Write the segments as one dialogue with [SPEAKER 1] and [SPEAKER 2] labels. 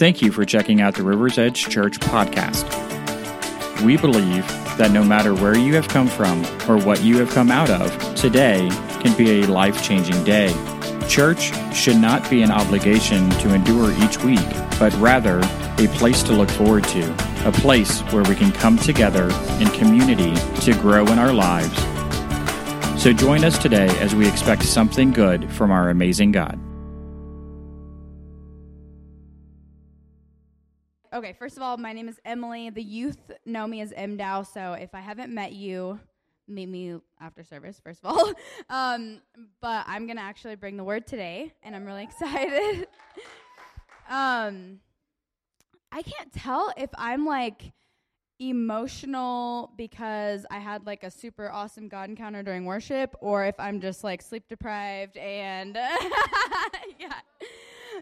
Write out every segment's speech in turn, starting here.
[SPEAKER 1] Thank you for checking out the River's Edge Church podcast. We believe that no matter where you have come from or what you have come out of, today can be a life changing day. Church should not be an obligation to endure each week, but rather a place to look forward to, a place where we can come together in community to grow in our lives. So join us today as we expect something good from our amazing God.
[SPEAKER 2] Okay, first of all, my name is Emily. The youth know me as MDAO, so if I haven't met you, meet me after service, first of all. Um, but I'm going to actually bring the word today, and I'm really excited. um, I can't tell if I'm like emotional because I had like a super awesome God encounter during worship, or if I'm just like sleep deprived and yeah,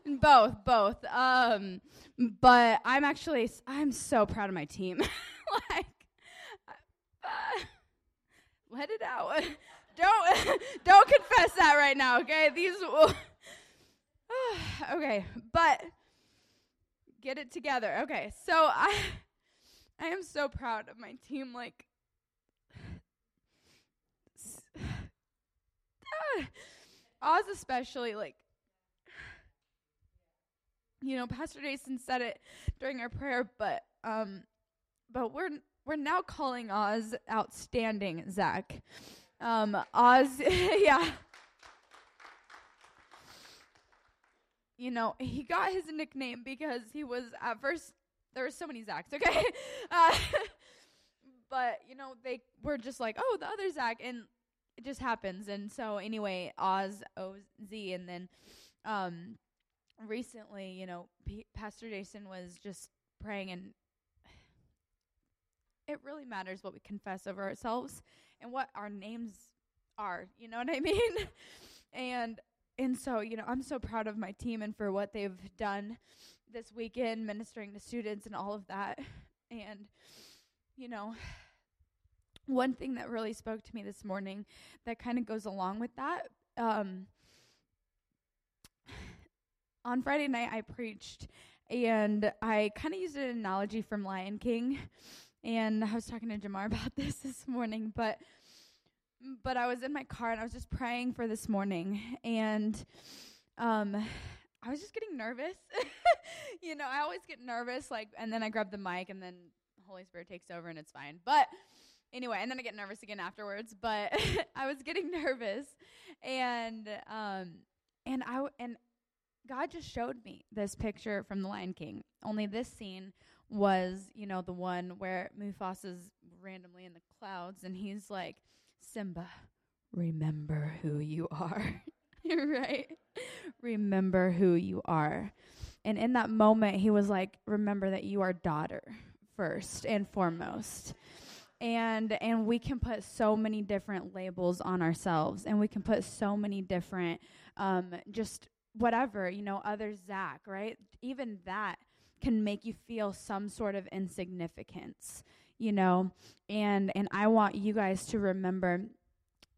[SPEAKER 2] both, both. Um, but I'm actually I'm so proud of my team. like, uh, let it out. don't don't confess that right now, okay? These. okay, but get it together. Okay, so I I am so proud of my team. Like, Oz especially like you know, Pastor Jason said it during our prayer, but um, but we're we're now calling Oz outstanding, Zach. Um, Oz, yeah. You know, he got his nickname because he was at first there were so many Zachs, okay? Uh, but you know, they were just like, oh, the other Zach, and it just happens. And so anyway, Oz O Z, and then um recently, you know, P- Pastor Jason was just praying, and it really matters what we confess over ourselves and what our names are. You know what I mean? and and so, you know, I'm so proud of my team and for what they've done this weekend, ministering to students and all of that. And you know, one thing that really spoke to me this morning that kind of goes along with that. Um, on Friday night I preached and I kind of used an analogy from Lion King and I was talking to Jamar about this this morning but but I was in my car and I was just praying for this morning and um I was just getting nervous. you know, I always get nervous like and then I grab the mic and then Holy Spirit takes over and it's fine. But anyway, and then I get nervous again afterwards, but I was getting nervous and um and I and God just showed me this picture from The Lion King. Only this scene was, you know, the one where Mufasa's randomly in the clouds and he's like, Simba, remember who you are. right? Remember who you are. And in that moment, he was like, remember that you are daughter first and foremost and and we can put so many different labels on ourselves and we can put so many different um, just whatever, you know, other Zach, right? Even that can make you feel some sort of insignificance, you know? And and I want you guys to remember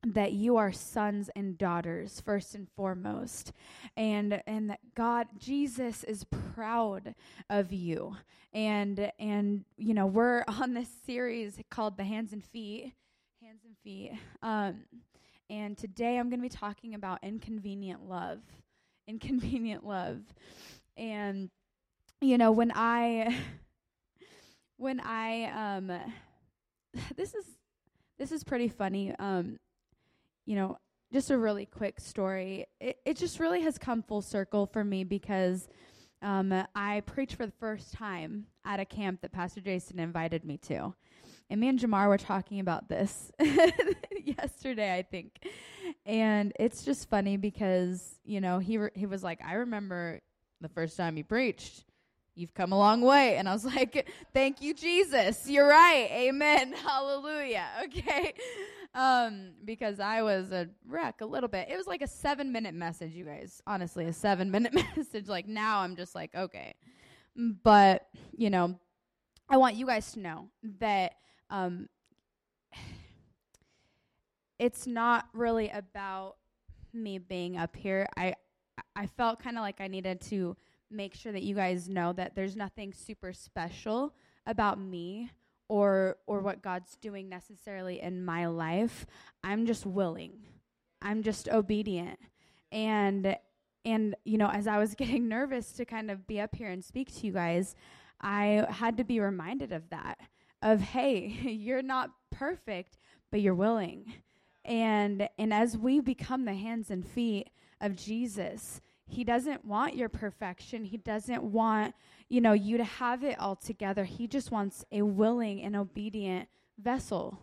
[SPEAKER 2] that you are sons and daughters first and foremost and and that God Jesus is proud of you and and you know we're on this series called the hands and feet hands and feet um and today I'm going to be talking about inconvenient love inconvenient love. And you know, when I when I um this is this is pretty funny. Um you know, just a really quick story. It it just really has come full circle for me because um I preached for the first time at a camp that Pastor Jason invited me to. And me and Jamar were talking about this yesterday, I think. And it's just funny because, you know, he re- he was like, "I remember the first time you preached. You've come a long way." And I was like, "Thank you, Jesus. You're right. Amen. Hallelujah." Okay. Um because I was a wreck a little bit. It was like a 7-minute message, you guys. Honestly, a 7-minute message. Like now I'm just like, "Okay." But, you know, I want you guys to know that um, it's not really about me being up here. I I felt kind of like I needed to make sure that you guys know that there's nothing super special about me or or what God's doing necessarily in my life. I'm just willing. I'm just obedient. And and you know, as I was getting nervous to kind of be up here and speak to you guys, I had to be reminded of that. Of hey, you're not perfect, but you're willing. And and as we become the hands and feet of Jesus, he doesn't want your perfection. He doesn't want, you know, you to have it all together. He just wants a willing and obedient vessel.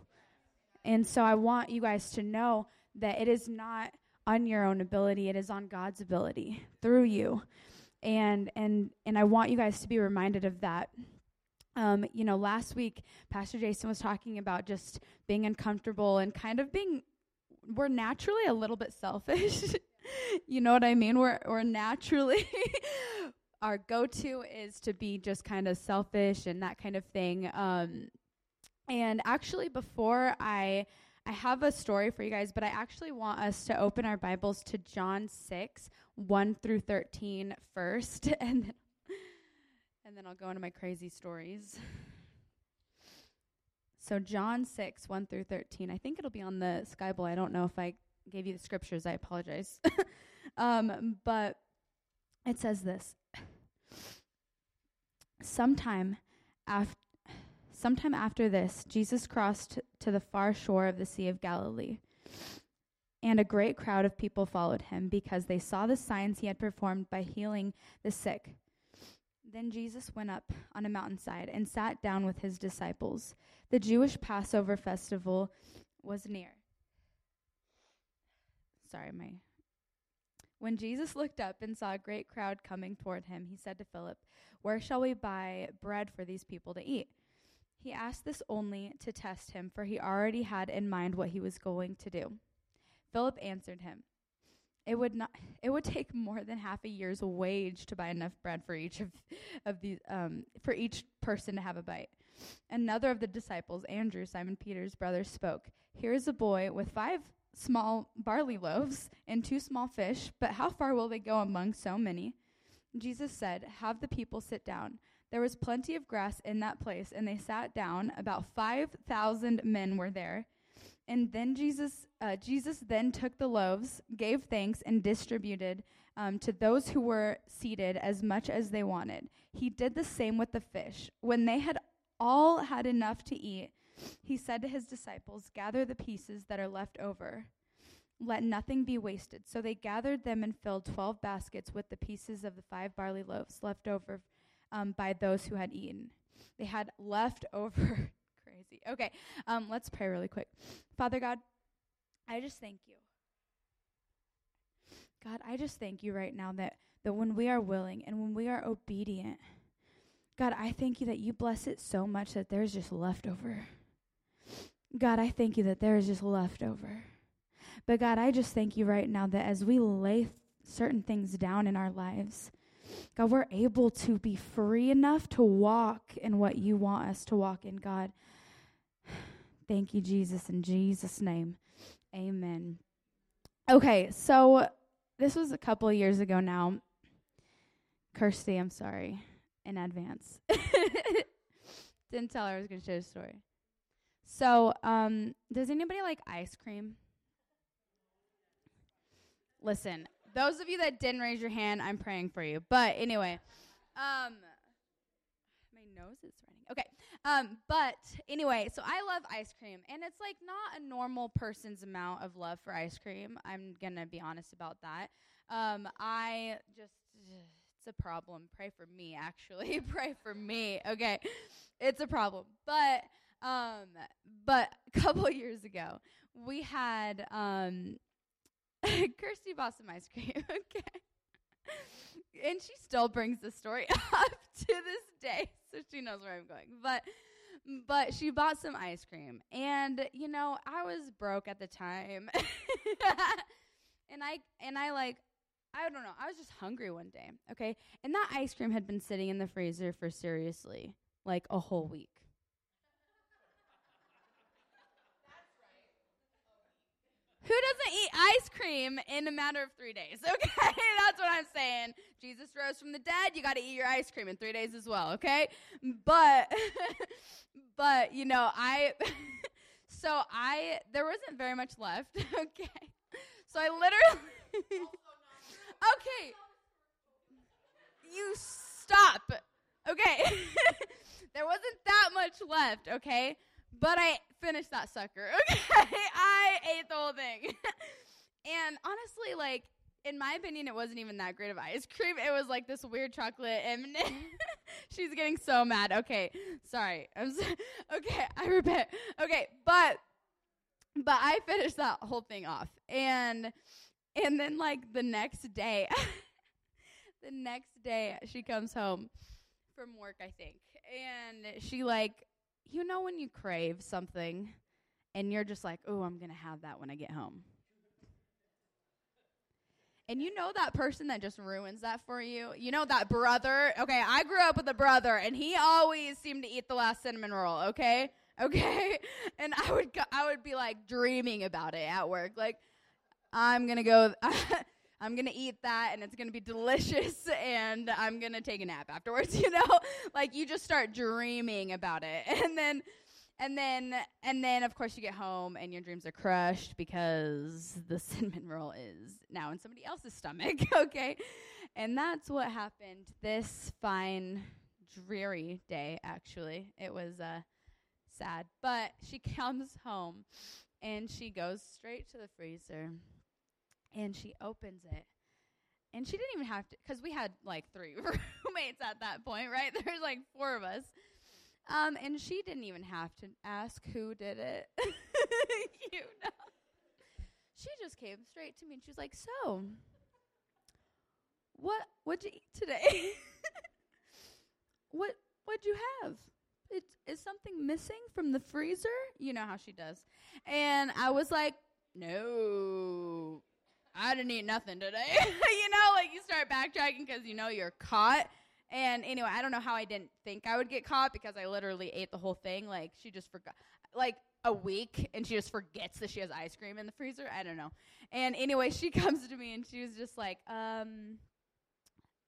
[SPEAKER 2] And so I want you guys to know that it is not on your own ability, it is on God's ability through you. And and and I want you guys to be reminded of that. Um, you know, last week Pastor Jason was talking about just being uncomfortable and kind of being we're naturally a little bit selfish. you know what I mean? We're we're naturally our go-to is to be just kind of selfish and that kind of thing. Um, and actually, before I I have a story for you guys, but I actually want us to open our Bibles to John six one through 13 first, and then and then I'll go into my crazy stories. So John 6, 1 through 13. I think it'll be on the Bible. I don't know if I gave you the scriptures. I apologize. um, but it says this. Sometime after sometime after this, Jesus crossed to the far shore of the Sea of Galilee. And a great crowd of people followed him because they saw the signs he had performed by healing the sick. Then Jesus went up on a mountainside and sat down with his disciples. The Jewish Passover festival was near. Sorry, my. When Jesus looked up and saw a great crowd coming toward him, he said to Philip, Where shall we buy bread for these people to eat? He asked this only to test him, for he already had in mind what he was going to do. Philip answered him, it would not it would take more than half a year's wage to buy enough bread for each of of these um for each person to have a bite. Another of the disciples andrew simon peter's brother spoke here is a boy with five small barley loaves and two small fish but how far will they go among so many? Jesus said have the people sit down. There was plenty of grass in that place and they sat down. About 5000 men were there and then Jesus, uh, Jesus then took the loaves, gave thanks, and distributed um, to those who were seated as much as they wanted. He did the same with the fish. When they had all had enough to eat, he said to his disciples, Gather the pieces that are left over. Let nothing be wasted. So they gathered them and filled twelve baskets with the pieces of the five barley loaves left over um, by those who had eaten. They had left over crazy. Okay, um, let's pray really quick. Father God, I just thank you. God, I just thank you right now that, that when we are willing and when we are obedient, God, I thank you that you bless it so much that there's just leftover. God, I thank you that there is just leftover. But God, I just thank you right now that as we lay certain things down in our lives, God, we're able to be free enough to walk in what you want us to walk in, God. Thank you, Jesus, in Jesus' name. Amen. Okay, so this was a couple of years ago now. Kirsty, I'm sorry in advance. Didn't tell her I was going to share the story. So, um, does anybody like ice cream? Listen, those of you that didn't raise your hand, I'm praying for you. But anyway, um, my nose is. Um, but anyway, so I love ice cream, and it's like not a normal person's amount of love for ice cream. I'm gonna be honest about that. Um, I just it's a problem. Pray for me, actually. Pray for me. Okay, it's a problem. But um, but a couple years ago, we had um, Kirsty bought some ice cream. okay. And she still brings the story up to this day, so she knows where I'm going. But but she bought some ice cream, and you know I was broke at the time, and I and I like I don't know I was just hungry one day, okay, and that ice cream had been sitting in the freezer for seriously like a whole week. Who doesn't eat ice cream in a matter of three days? Okay, that's what I'm saying. Jesus rose from the dead, you got to eat your ice cream in three days as well, okay? But, but, you know, I, so I, there wasn't very much left, okay? So I literally, okay, you stop, okay? there wasn't that much left, okay? But I finished that sucker, okay? I ate the whole thing. and honestly, like, in my opinion, it wasn't even that great of ice cream. It was like this weird chocolate and she's getting so mad. Okay, sorry. I'm so, okay. I repent. Okay, but but I finished that whole thing off, and and then like the next day, the next day she comes home from work, I think, and she like, you know, when you crave something, and you're just like, oh, I'm gonna have that when I get home and you know that person that just ruins that for you? You know that brother? Okay, I grew up with a brother and he always seemed to eat the last cinnamon roll, okay? Okay? And I would go, I would be like dreaming about it at work. Like I'm going to go I'm going to eat that and it's going to be delicious and I'm going to take a nap afterwards, you know? Like you just start dreaming about it. And then and then and then of course you get home and your dreams are crushed because the cinnamon roll is now in somebody else's stomach okay and that's what happened this fine dreary day actually it was uh sad but she comes home and she goes straight to the freezer and she opens it and she didn't even have to because we had like three roommates at that point right there's like four of us um, and she didn't even have to ask who did it. you know. She just came straight to me and she was like, "So, what what'd you eat today? what what'd you have? It, is something missing from the freezer? You know how she does." And I was like, "No, I didn't eat nothing today." you know, like you start backtracking because you know you're caught. And anyway, I don't know how I didn't think I would get caught because I literally ate the whole thing. Like she just forgot, like a week, and she just forgets that she has ice cream in the freezer. I don't know. And anyway, she comes to me and she was just like, um,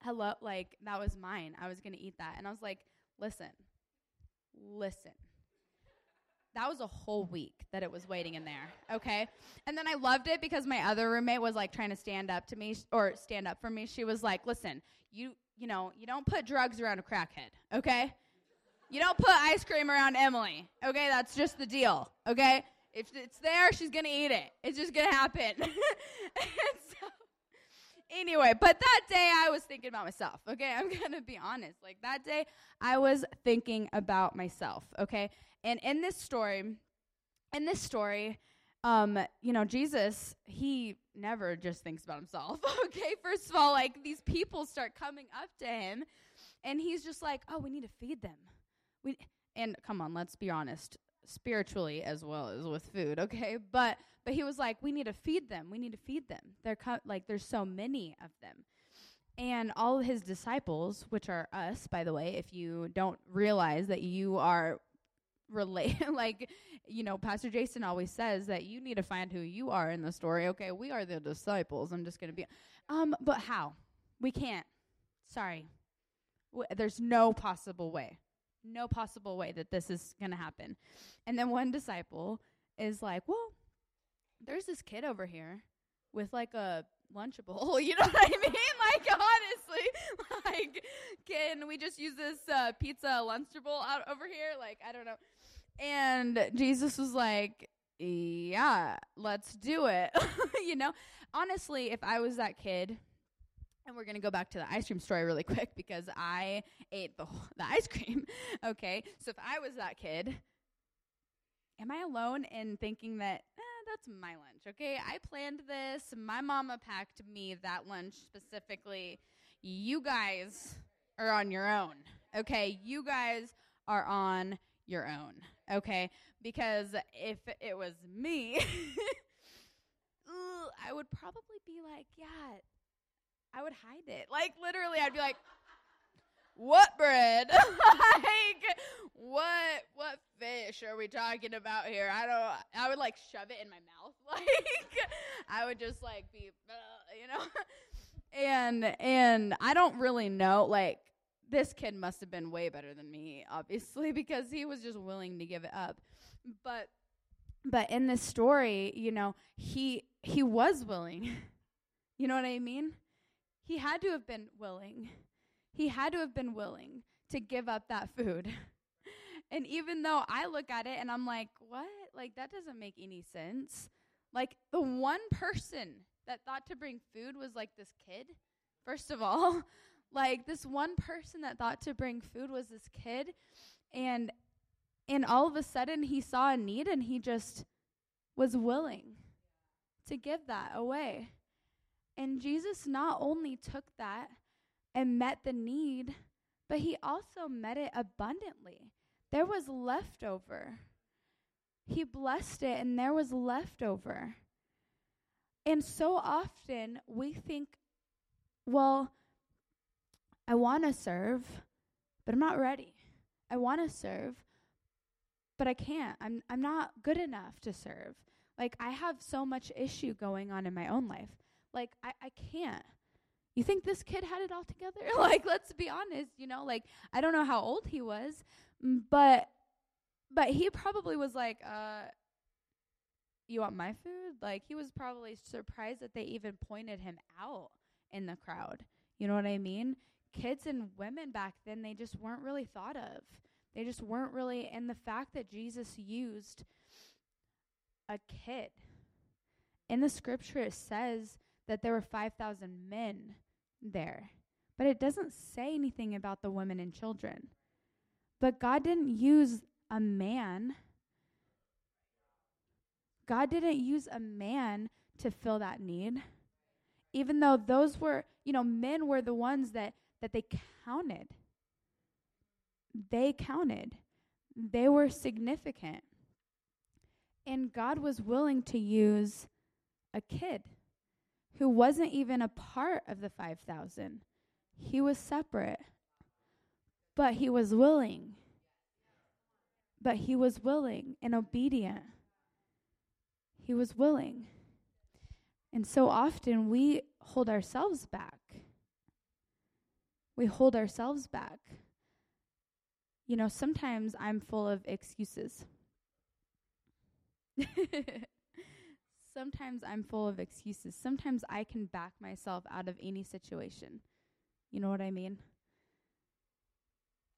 [SPEAKER 2] hello, like that was mine. I was gonna eat that, and I was like, listen, listen. That was a whole week that it was waiting in there. Okay. And then I loved it because my other roommate was like trying to stand up to me or stand up for me. She was like, listen, you you know, you don't put drugs around a crackhead, okay? You don't put ice cream around Emily, okay? That's just the deal, okay? If it's there, she's gonna eat it. It's just gonna happen. so, anyway, but that day I was thinking about myself, okay? I'm gonna be honest. Like that day, I was thinking about myself, okay? And in this story, in this story, um, you know, Jesus, he never just thinks about himself. okay, first of all, like these people start coming up to him, and he's just like, "Oh, we need to feed them." We and come on, let's be honest, spiritually as well as with food, okay? But but he was like, "We need to feed them. We need to feed them." They're co- like there's so many of them. And all his disciples, which are us, by the way, if you don't realize that you are relate like you know pastor jason always says that you need to find who you are in the story. Okay we are the disciples. I'm just going to be um but how? We can't. Sorry. There's no possible way. No possible way that this is going to happen. And then one disciple is like well there's this kid over here with like a lunchable. You know what i mean? Like honestly like can we just use this uh, pizza lunchable out over here? Like i don't know and Jesus was like, yeah, let's do it. you know, honestly, if I was that kid, and we're going to go back to the ice cream story really quick because I ate the, the ice cream. okay. So if I was that kid, am I alone in thinking that eh, that's my lunch? Okay. I planned this. My mama packed me that lunch specifically. You guys are on your own. Okay. You guys are on your own okay? Because if it was me, I would probably be like, yeah, I would hide it. Like literally, I'd be like, what bread? like what what fish are we talking about here? I don't. I would like shove it in my mouth. Like I would just like be, uh, you know. and and I don't really know like this kid must have been way better than me obviously because he was just willing to give it up. But but in this story, you know, he he was willing. you know what I mean? He had to have been willing. He had to have been willing to give up that food. and even though I look at it and I'm like, what? Like, that doesn't make any sense. Like, the one person that thought to bring food was like this kid, first of all. Like, this one person that thought to bring food was this kid. And and all of a sudden he saw a need and he just was willing to give that away. And Jesus not only took that and met the need, but he also met it abundantly. There was leftover. He blessed it and there was leftover. And so often we think, well, I want to serve, but I'm not ready. I want to serve, but I can't. I'm I'm not good enough to serve. Like I have so much issue going on in my own life. Like I, I can't. You think this kid had it all together? like let's be honest, you know, like I don't know how old he was, but but he probably was like, uh you want my food? Like he was probably surprised that they even pointed him out in the crowd. You know what I mean? Kids and women back then they just weren't really thought of. They just weren't really, and the fact that Jesus used a kid. In the scripture, it says that there were 5,000 men there, but it doesn't say anything about the women and children. But God didn't use a man. God didn't use a man to fill that need. Even though those were, you know, men were the ones that that they counted they counted, they were significant. And God was willing to use a kid who wasn't even a part of the 5,000. He was separate, but he was willing. But he was willing and obedient. He was willing. And so often we hold ourselves back. We hold ourselves back you know, sometimes I'm full of excuses. sometimes I'm full of excuses. Sometimes I can back myself out of any situation. You know what I mean?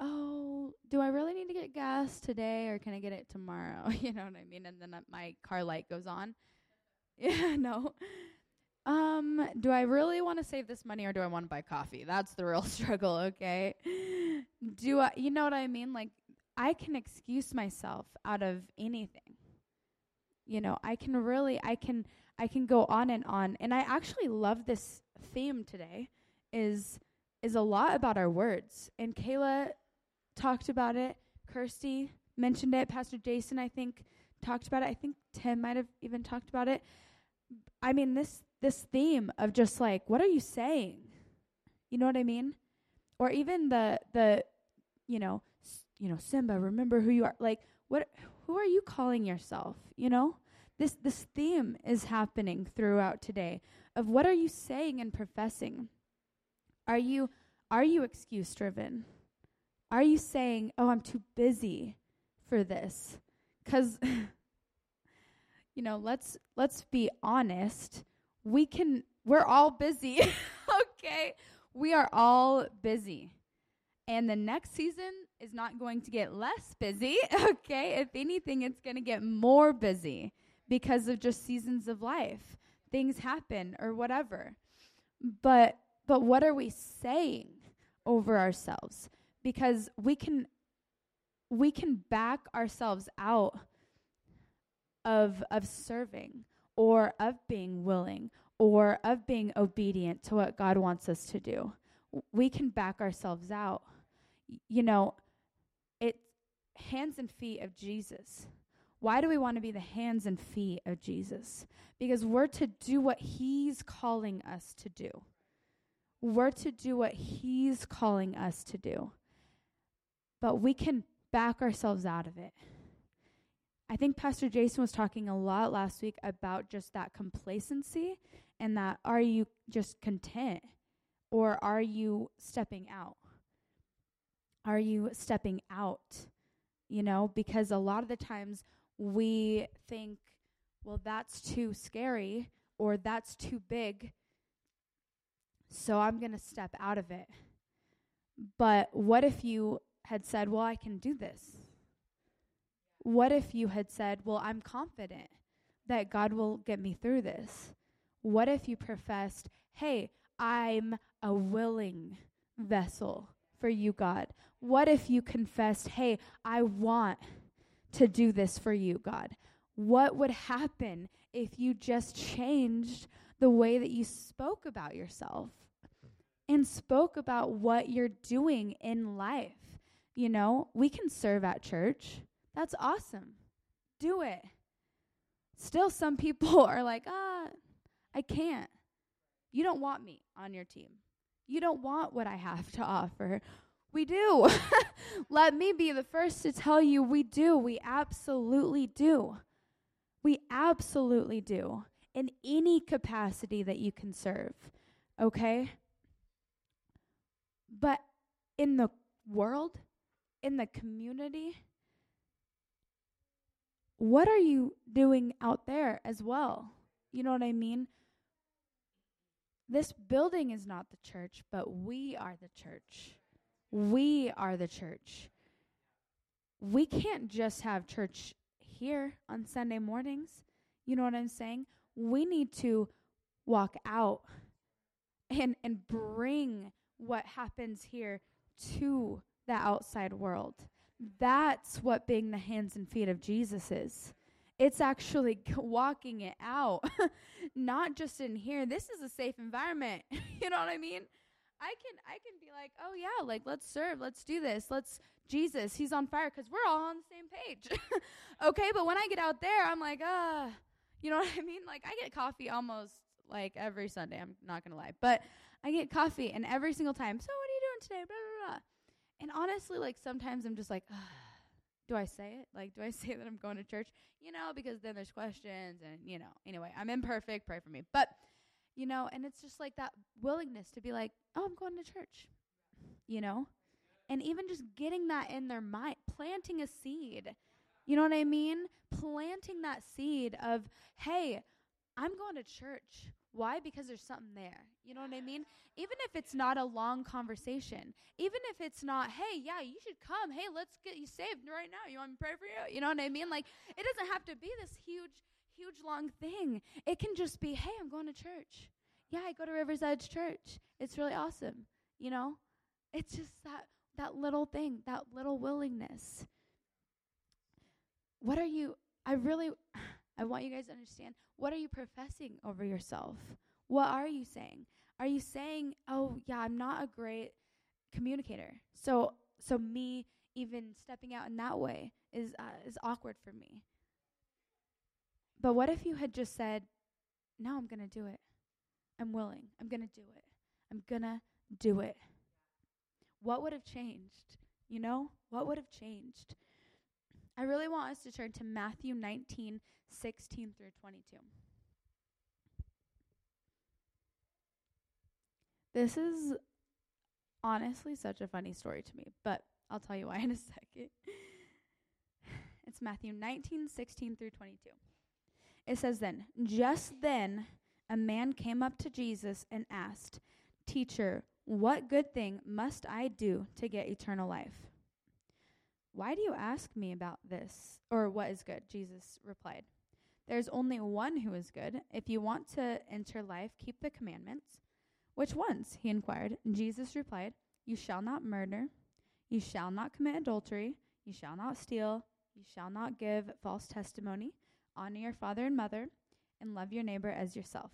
[SPEAKER 2] Oh, do I really need to get gas today or can I get it tomorrow? you know what I mean? And then my car light goes on. yeah, no. Um, do I really want to save this money or do I want to buy coffee? That's the real struggle, okay? do I, you know what I mean? Like, I can excuse myself out of anything. You know, I can really, I can, I can go on and on. And I actually love this theme today is, is a lot about our words. And Kayla talked about it. Kirsty mentioned it. Pastor Jason, I think, talked about it. I think Tim might have even talked about it. I mean, this, this theme of just like, what are you saying? You know what I mean? Or even the, the, you know, s- you know, Simba, remember who you are. Like, what? Who are you calling yourself? You know, this this theme is happening throughout today of what are you saying and professing. Are you are you excuse driven? Are you saying, "Oh, I'm too busy for this"? Cuz you know, let's let's be honest. We can we're all busy. okay? We are all busy. And the next season is not going to get less busy, okay? If anything, it's going to get more busy because of just seasons of life. Things happen or whatever. But but what are we saying over ourselves? Because we can we can back ourselves out of of serving or of being willing or of being obedient to what God wants us to do. We can back ourselves out you know, it's hands and feet of Jesus. Why do we want to be the hands and feet of Jesus? Because we're to do what he's calling us to do. We're to do what he's calling us to do. But we can back ourselves out of it. I think Pastor Jason was talking a lot last week about just that complacency and that are you just content or are you stepping out? Are you stepping out? You know, because a lot of the times we think, well, that's too scary or that's too big, so I'm going to step out of it. But what if you had said, well, I can do this? What if you had said, well, I'm confident that God will get me through this? What if you professed, hey, I'm a willing vessel for you, God? What if you confessed, hey, I want to do this for you, God? What would happen if you just changed the way that you spoke about yourself and spoke about what you're doing in life? You know, we can serve at church. That's awesome. Do it. Still, some people are like, ah, I can't. You don't want me on your team. You don't want what I have to offer. We do. Let me be the first to tell you we do. We absolutely do. We absolutely do. In any capacity that you can serve. Okay? But in the world, in the community, what are you doing out there as well? You know what I mean? This building is not the church, but we are the church. We are the church. We can't just have church here on Sunday mornings. You know what I'm saying? We need to walk out and and bring what happens here to the outside world. That's what being the hands and feet of Jesus is. It's actually walking it out, not just in here. This is a safe environment. you know what I mean? I can I can be like, "Oh yeah, like let's serve, let's do this. Let's Jesus, he's on fire cuz we're all on the same page." okay, but when I get out there, I'm like, "Ah, uh, you know what I mean? Like I get coffee almost like every Sunday, I'm not going to lie. But I get coffee and every single time, "So what are you doing today?" blah blah blah. And honestly, like sometimes I'm just like, do I say it? Like, do I say that I'm going to church? You know, because then there's questions and, you know, anyway, I'm imperfect. Pray for me. But, you know, and it's just like that willingness to be like, oh, I'm going to church, you know? And even just getting that in their mind, planting a seed. You know what I mean? Planting that seed of, hey, I'm going to church. Why? Because there's something there. You know what I mean? Even if it's not a long conversation, even if it's not, hey, yeah, you should come. Hey, let's get you saved right now. You want me to pray for you? You know what I mean? Like, it doesn't have to be this huge, huge, long thing. It can just be, hey, I'm going to church. Yeah, I go to River's Edge Church. It's really awesome. You know? It's just that that little thing, that little willingness. What are you I really I want you guys to understand what are you professing over yourself? What are you saying? Are you saying, "Oh, yeah, I'm not a great communicator." So so me even stepping out in that way is uh, is awkward for me. But what if you had just said, "No, I'm going to do it. I'm willing. I'm going to do it. I'm going to do it." What would have changed? You know? What would have changed? I really want us to turn to Matthew 19, 16 through 22. This is honestly such a funny story to me, but I'll tell you why in a second. It's Matthew 19, 16 through 22. It says then, Just then a man came up to Jesus and asked, Teacher, what good thing must I do to get eternal life? Why do you ask me about this, or what is good? Jesus replied, There's only one who is good. If you want to enter life, keep the commandments. Which ones? He inquired. And Jesus replied, You shall not murder, you shall not commit adultery, you shall not steal, you shall not give false testimony, honor your father and mother, and love your neighbor as yourself.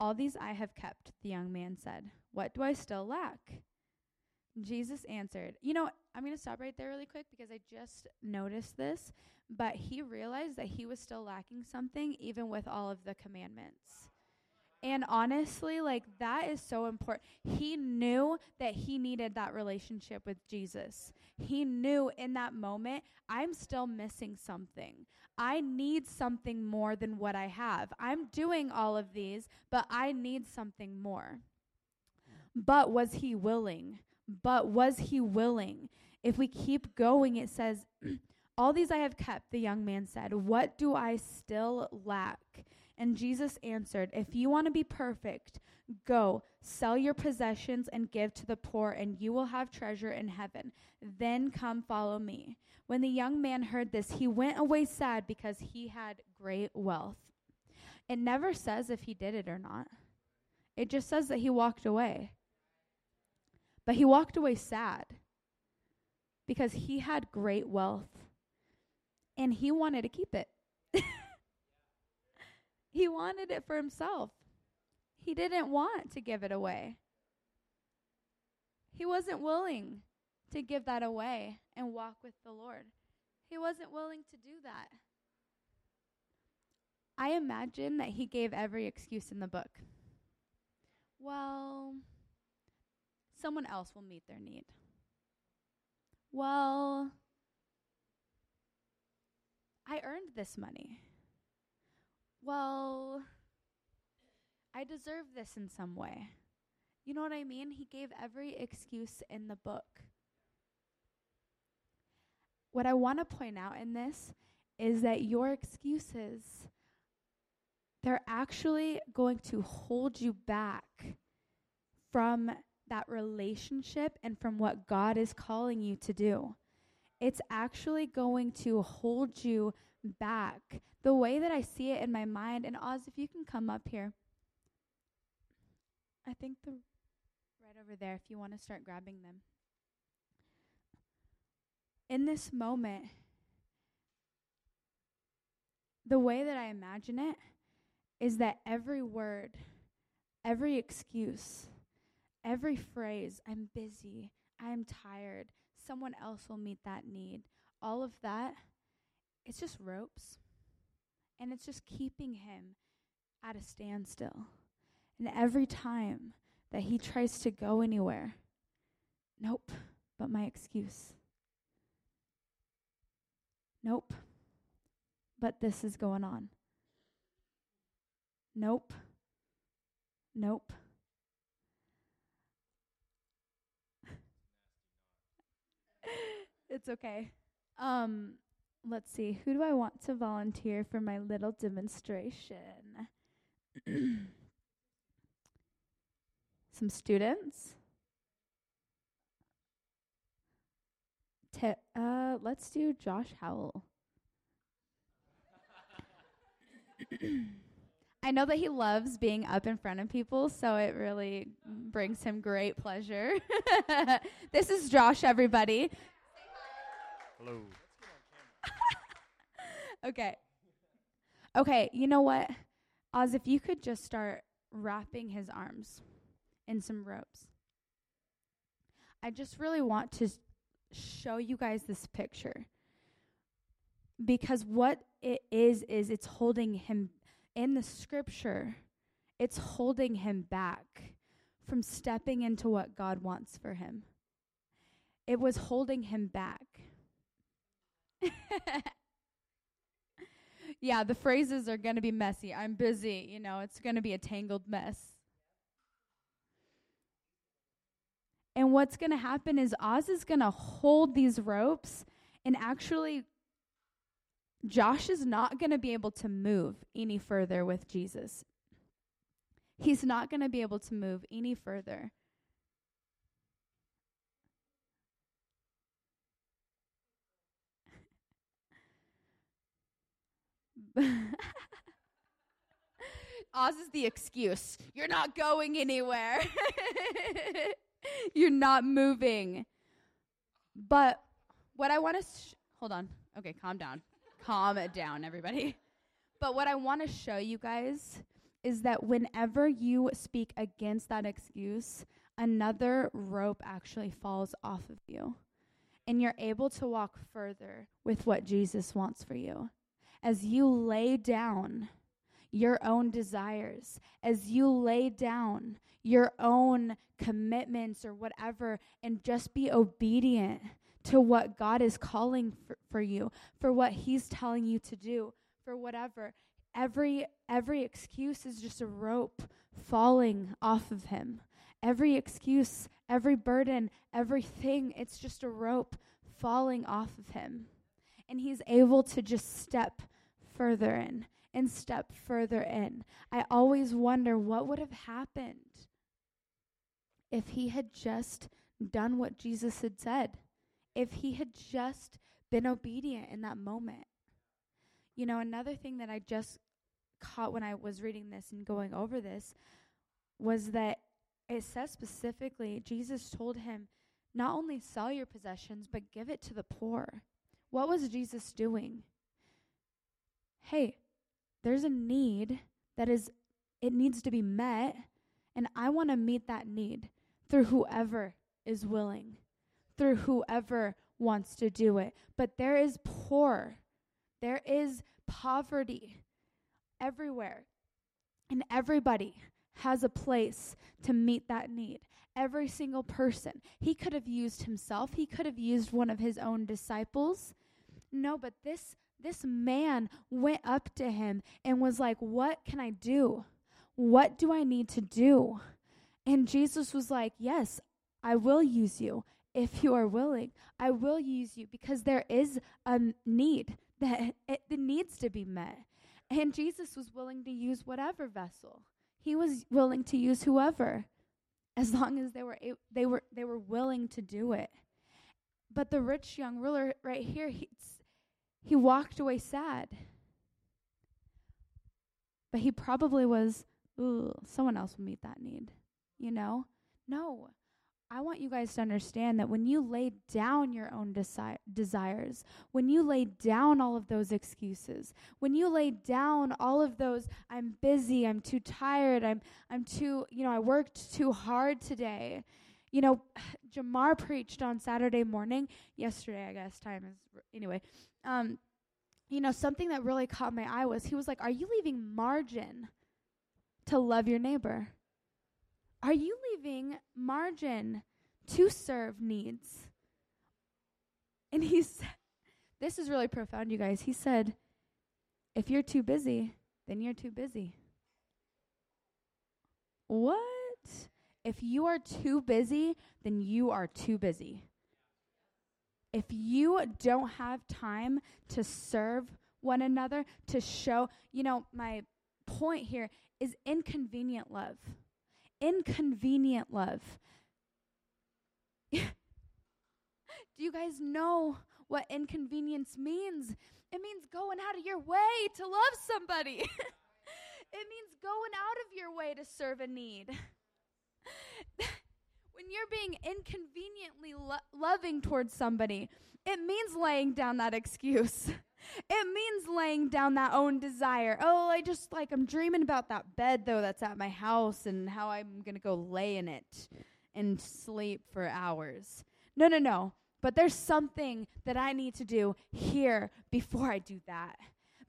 [SPEAKER 2] All these I have kept, the young man said. What do I still lack? Jesus answered, You know, I'm going to stop right there really quick because I just noticed this, but he realized that he was still lacking something even with all of the commandments. And honestly, like that is so important. He knew that he needed that relationship with Jesus. He knew in that moment, I'm still missing something. I need something more than what I have. I'm doing all of these, but I need something more. But was he willing? But was he willing? If we keep going, it says, All these I have kept, the young man said. What do I still lack? And Jesus answered, If you want to be perfect, go, sell your possessions and give to the poor, and you will have treasure in heaven. Then come follow me. When the young man heard this, he went away sad because he had great wealth. It never says if he did it or not, it just says that he walked away. But he walked away sad because he had great wealth and he wanted to keep it. he wanted it for himself. He didn't want to give it away. He wasn't willing to give that away and walk with the Lord. He wasn't willing to do that. I imagine that he gave every excuse in the book. Well, someone else will meet their need. Well, I earned this money. Well, I deserve this in some way. You know what I mean? He gave every excuse in the book. What I want to point out in this is that your excuses they're actually going to hold you back from that relationship and from what God is calling you to do. It's actually going to hold you back. The way that I see it in my mind, and Oz, if you can come up here. I think the right over there, if you want to start grabbing them. In this moment, the way that I imagine it is that every word, every excuse, every phrase, I'm busy, I'm tired, someone else will meet that need, all of that, it's just ropes. And it's just keeping him at a standstill. And every time that he tries to go anywhere, nope, but my excuse. Nope, but this is going on. Nope. Nope. It's okay. Um, let's see. Who do I want to volunteer for my little demonstration? Some students. Te- uh, let's do Josh Howell. I know that he loves being up in front of people, so it really brings him great pleasure. this is Josh, everybody.
[SPEAKER 3] Hello.
[SPEAKER 2] okay. Okay, you know what? Oz, if you could just start wrapping his arms in some ropes. I just really want to show you guys this picture. Because what it is, is it's holding him in the scripture, it's holding him back from stepping into what God wants for him. It was holding him back. yeah, the phrases are going to be messy. I'm busy. You know, it's going to be a tangled mess. And what's going to happen is Oz is going to hold these ropes and actually Josh is not going to be able to move any further with Jesus. He's not going to be able to move any further. Oz is the excuse. You're not going anywhere. You're not moving. But what I want to sh- hold on. Okay, calm down calm down, everybody. But what I want to show you guys is that whenever you speak against that excuse, another rope actually falls off of you. And you're able to walk further with what Jesus wants for you. As you lay down your own desires, as you lay down your own commitments or whatever, and just be obedient to what God is calling for, for you, for what He's telling you to do, for whatever. Every every excuse is just a rope falling off of him. Every excuse, every burden, everything, it's just a rope falling off of him. And he's able to just step further in and step further in. I always wonder what would have happened if he had just done what Jesus had said, if he had just been obedient in that moment. You know, another thing that I just caught when I was reading this and going over this was that it says specifically, Jesus told him, not only sell your possessions, but give it to the poor. What was Jesus doing? Hey, there's a need that is, it needs to be met, and I want to meet that need through whoever is willing, through whoever wants to do it. But there is poor, there is poverty everywhere, and everybody has a place to meet that need. Every single person. He could have used himself, he could have used one of his own disciples. No, but this this man went up to him and was like, "What can I do? What do I need to do?" And Jesus was like, Yes, I will use you if you are willing. I will use you because there is a need that it, it needs to be met. And Jesus was willing to use whatever vessel. He was willing to use whoever as long as they were they were they were willing to do it. But the rich young ruler right here he he walked away sad. But he probably was, ooh, someone else will meet that need you know? No. I want you guys to understand that when you lay down your own desi- desires, when you lay down all of those excuses, when you lay down all of those I'm busy, I'm too tired, I'm I'm too, you know, I worked too hard today. You know, Jamar preached on Saturday morning, yesterday I guess time is anyway. Um you know, something that really caught my eye was he was like, "Are you leaving margin to love your neighbor?" Are you leaving margin to serve needs? And he said, This is really profound, you guys. He said, If you're too busy, then you're too busy. What? If you are too busy, then you are too busy. If you don't have time to serve one another, to show, you know, my point here is inconvenient love inconvenient love. Do you guys know what inconvenience means? It means going out of your way to love somebody. it means going out of your way to serve a need. when you're being inconveniently lo- loving towards somebody, it means laying down that excuse. It means laying down that own desire. Oh, I just like, I'm dreaming about that bed though that's at my house and how I'm going to go lay in it and sleep for hours. No, no, no. But there's something that I need to do here before I do that.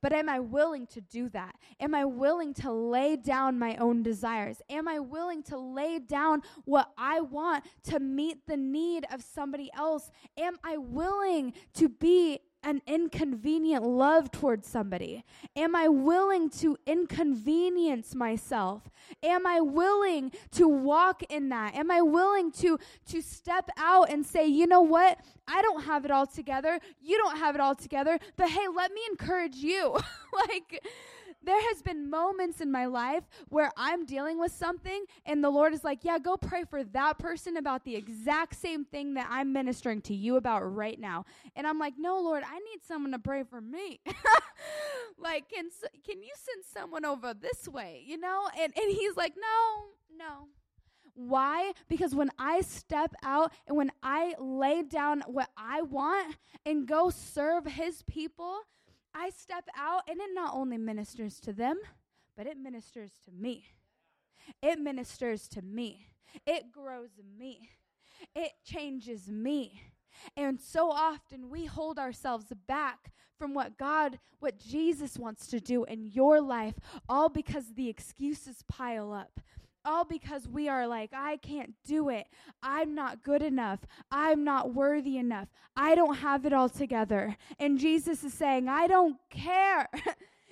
[SPEAKER 2] But am I willing to do that? Am I willing to lay down my own desires? Am I willing to lay down what I want to meet the need of somebody else? Am I willing to be an inconvenient love towards somebody? Am I willing to inconvenience myself? Am I willing to walk in that? Am I willing to to step out and say, "You know what? I don't have it all together. You don't have it all together, but hey, let me encourage you." like there has been moments in my life where I'm dealing with something and the Lord is like, "Yeah, go pray for that person about the exact same thing that I'm ministering to you about right now." And I'm like, "No, Lord, I need someone to pray for me." like, can can you send someone over this way, you know? And and he's like, "No, no." Why? Because when I step out and when I lay down what I want and go serve his people, I step out and it not only ministers to them, but it ministers to me. It ministers to me. It grows me. It changes me. And so often we hold ourselves back from what God, what Jesus wants to do in your life, all because the excuses pile up all because we are like, I can't do it. I'm not good enough. I'm not worthy enough. I don't have it all together. And Jesus is saying, I don't care.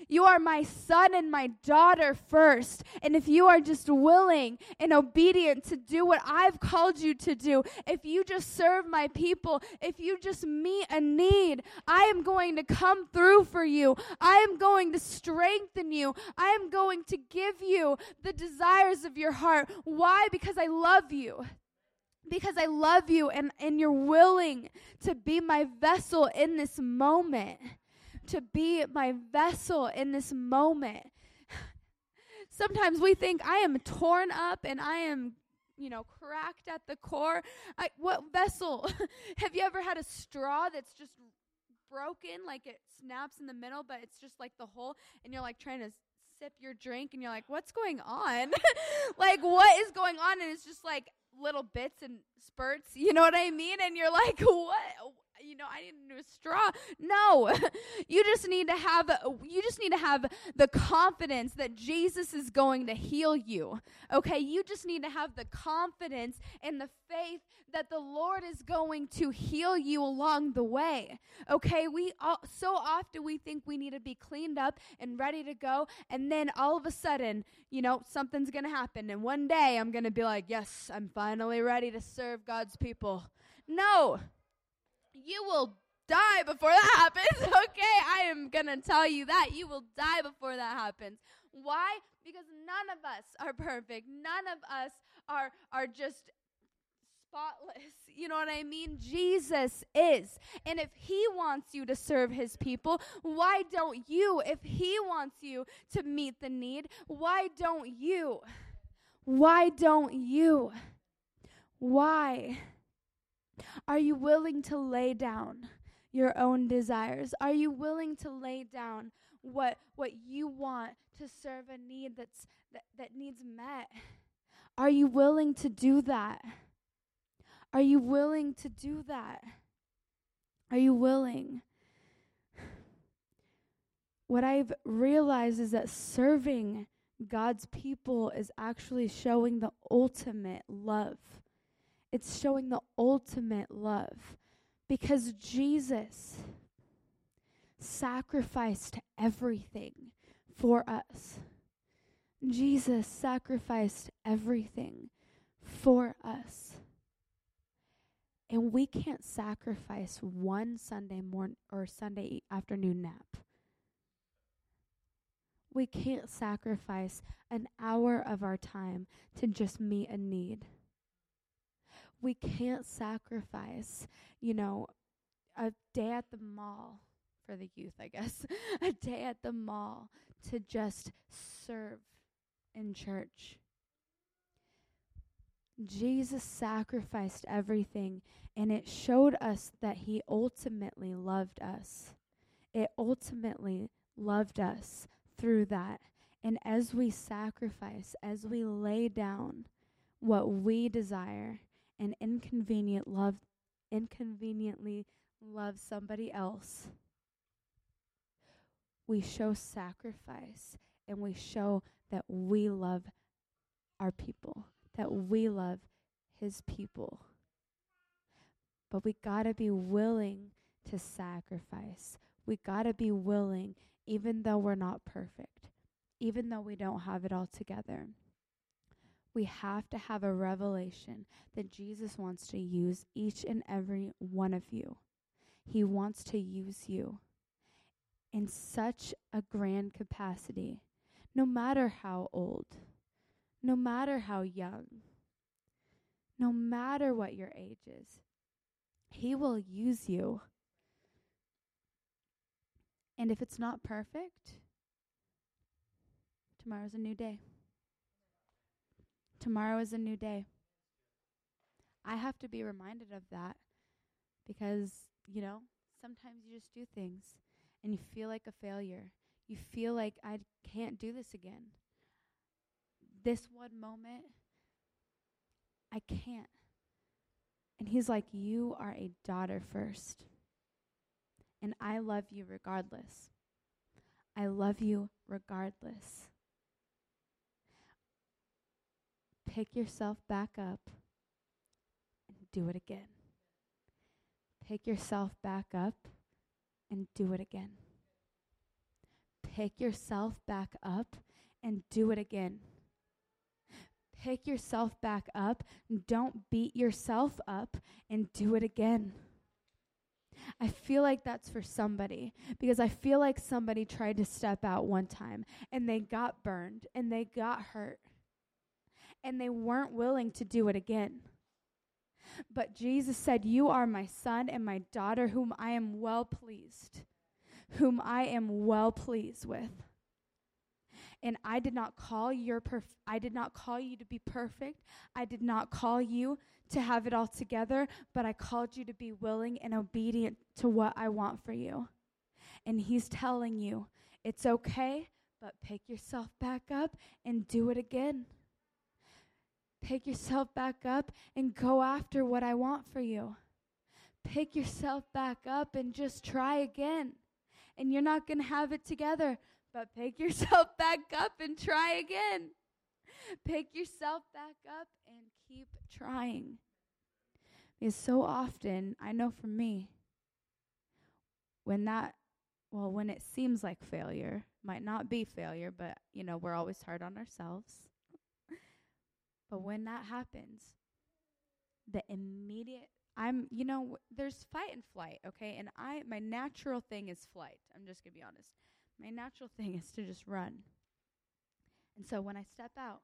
[SPEAKER 2] You are my son and my daughter first. And if you are just willing and obedient to do what I've called you to do, if you just serve my people, if you just meet a need, I am going to come through for you. I am going to strengthen you. I am going to give you the desires of your heart. Why? Because I love you because I love you and, and you're willing to be my vessel in this moment to be my vessel in this moment. Sometimes we think I am torn up and I am, you know, cracked at the core. I, what vessel? Have you ever had a straw that's just broken, like it snaps in the middle, but it's just like the hole, and you're like trying to sip your drink, and you're like, what's going on? like, what is going on? And it's just like little bits and spurts, you know what I mean? And you're like, what? You know, I need a new straw. No, you just need to have you just need to have the confidence that Jesus is going to heal you. Okay, you just need to have the confidence and the faith that the Lord is going to heal you along the way. Okay, we all, so often we think we need to be cleaned up and ready to go, and then all of a sudden, you know, something's to happen, and one day I'm to be like, "Yes, I'm finally ready to serve God's people." No, you will die before that happens. okay, I am to tell you that. You will die before that happens. Why? Because none of us are perfect. None of us are are just spotless. You know what I mean? Jesus is. And if he wants you to serve his people, why don't you? If he wants you to meet the need, why don't you? Why don't you? Why? Are you willing to lay down your own desires? Are you willing to lay down what what you want to serve a need that's that, that needs met? Are you willing to do that? Are you willing to do that? Are you willing? What I've realized is that serving God's people is actually showing the ultimate love. It's showing the ultimate love because Jesus sacrificed everything for us. Jesus sacrificed everything for us. And we can't sacrifice one Sunday morning or Sunday afternoon nap. We can't sacrifice an hour of our time to just meet a need we can't sacrifice, you know, a day at the mall for the youth, I guess, a day at the mall to just serve in church. Jesus sacrificed everything, and it showed us that he ultimately loved us. It ultimately loved us through that. And as we sacrifice, as we lay down what we desire, and inconvenient love inconveniently love somebody else we show sacrifice and we show that we love our people that we love his people. But we got to be willing to sacrifice. We got to be willing even though we're not perfect even though we don't have it all together we have to have a revelation that Jesus wants to use each and every one of you. He wants to use you in such a grand capacity, no matter how old, no matter how young, no matter what your age is. He will use you. And if it's not perfect, tomorrow's a new day. Tomorrow is a new day. I have to be reminded of that because, you know, sometimes you just do things and you feel like a failure. You feel like I can't do this again. This one moment, I can't. And he's like, You are a daughter first. And I love you regardless. I love you regardless. Pick yourself back up and do it again. Pick yourself back up and do it again. pick yourself back up and do it again. Pick yourself back up. Don't beat yourself up and do it again. I feel like that's for somebody because I feel like somebody tried to step out one time and they got burned and they got hurt and they weren't willing to do it again. But Jesus said, You are my son and my daughter, whom I am well pleased, whom I am well pleased with. And I did not call your perf- I did not call you to be perfect. I did not call you to have it all together, but I called you to be willing and obedient to what I want for you. And he's telling you, it's okay, but pick yourself back up and do it again. Pick yourself back up and go after what I want for you. Pick yourself back up and just try again. And you're not going to have it together, but pick yourself back up and try again. Pick yourself back up and keep trying. Because so often, I know for me, when that, well, when it seems like failure, might not be failure, but, you know, we're always hard on ourselves. But when that happens, the immediate, I'm, you know, there's fight and flight, okay? And I, my natural thing is flight. I'm just to be honest. My natural thing is to just run. And so when I step out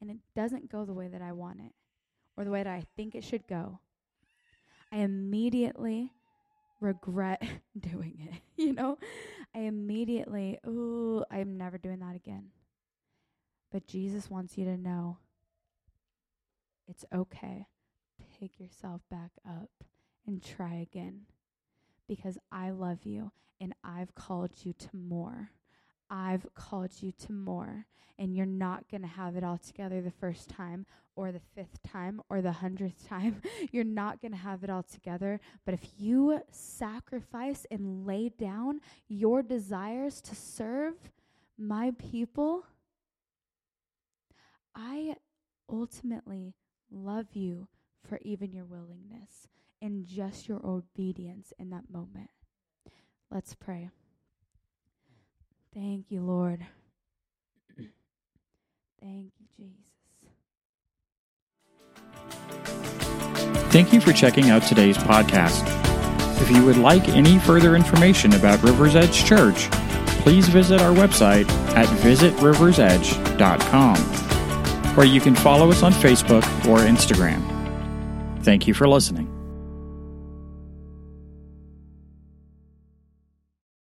[SPEAKER 2] and it doesn't go the way that I want it or the way that I think it should go, I immediately regret doing it. You know, I immediately, oh, I'm never doing that again. But Jesus wants you to know it's okay. Pick yourself back up and try again because I love you and I've called you to more. I've called you to more, and you're not going to have it all together the first time, or the fifth time, or the hundredth time. You're not going to have it all together. But if you sacrifice and lay down your desires to serve my people, I ultimately love you for even your willingness and just your obedience in that moment. Let's pray. Thank you, Lord. Thank you, Jesus.
[SPEAKER 1] Thank you for checking out today's podcast. If you would like any further information about Rivers Edge Church, please visit our website at visitriversedge.com, where you can follow us on Facebook or Instagram. Thank you for listening.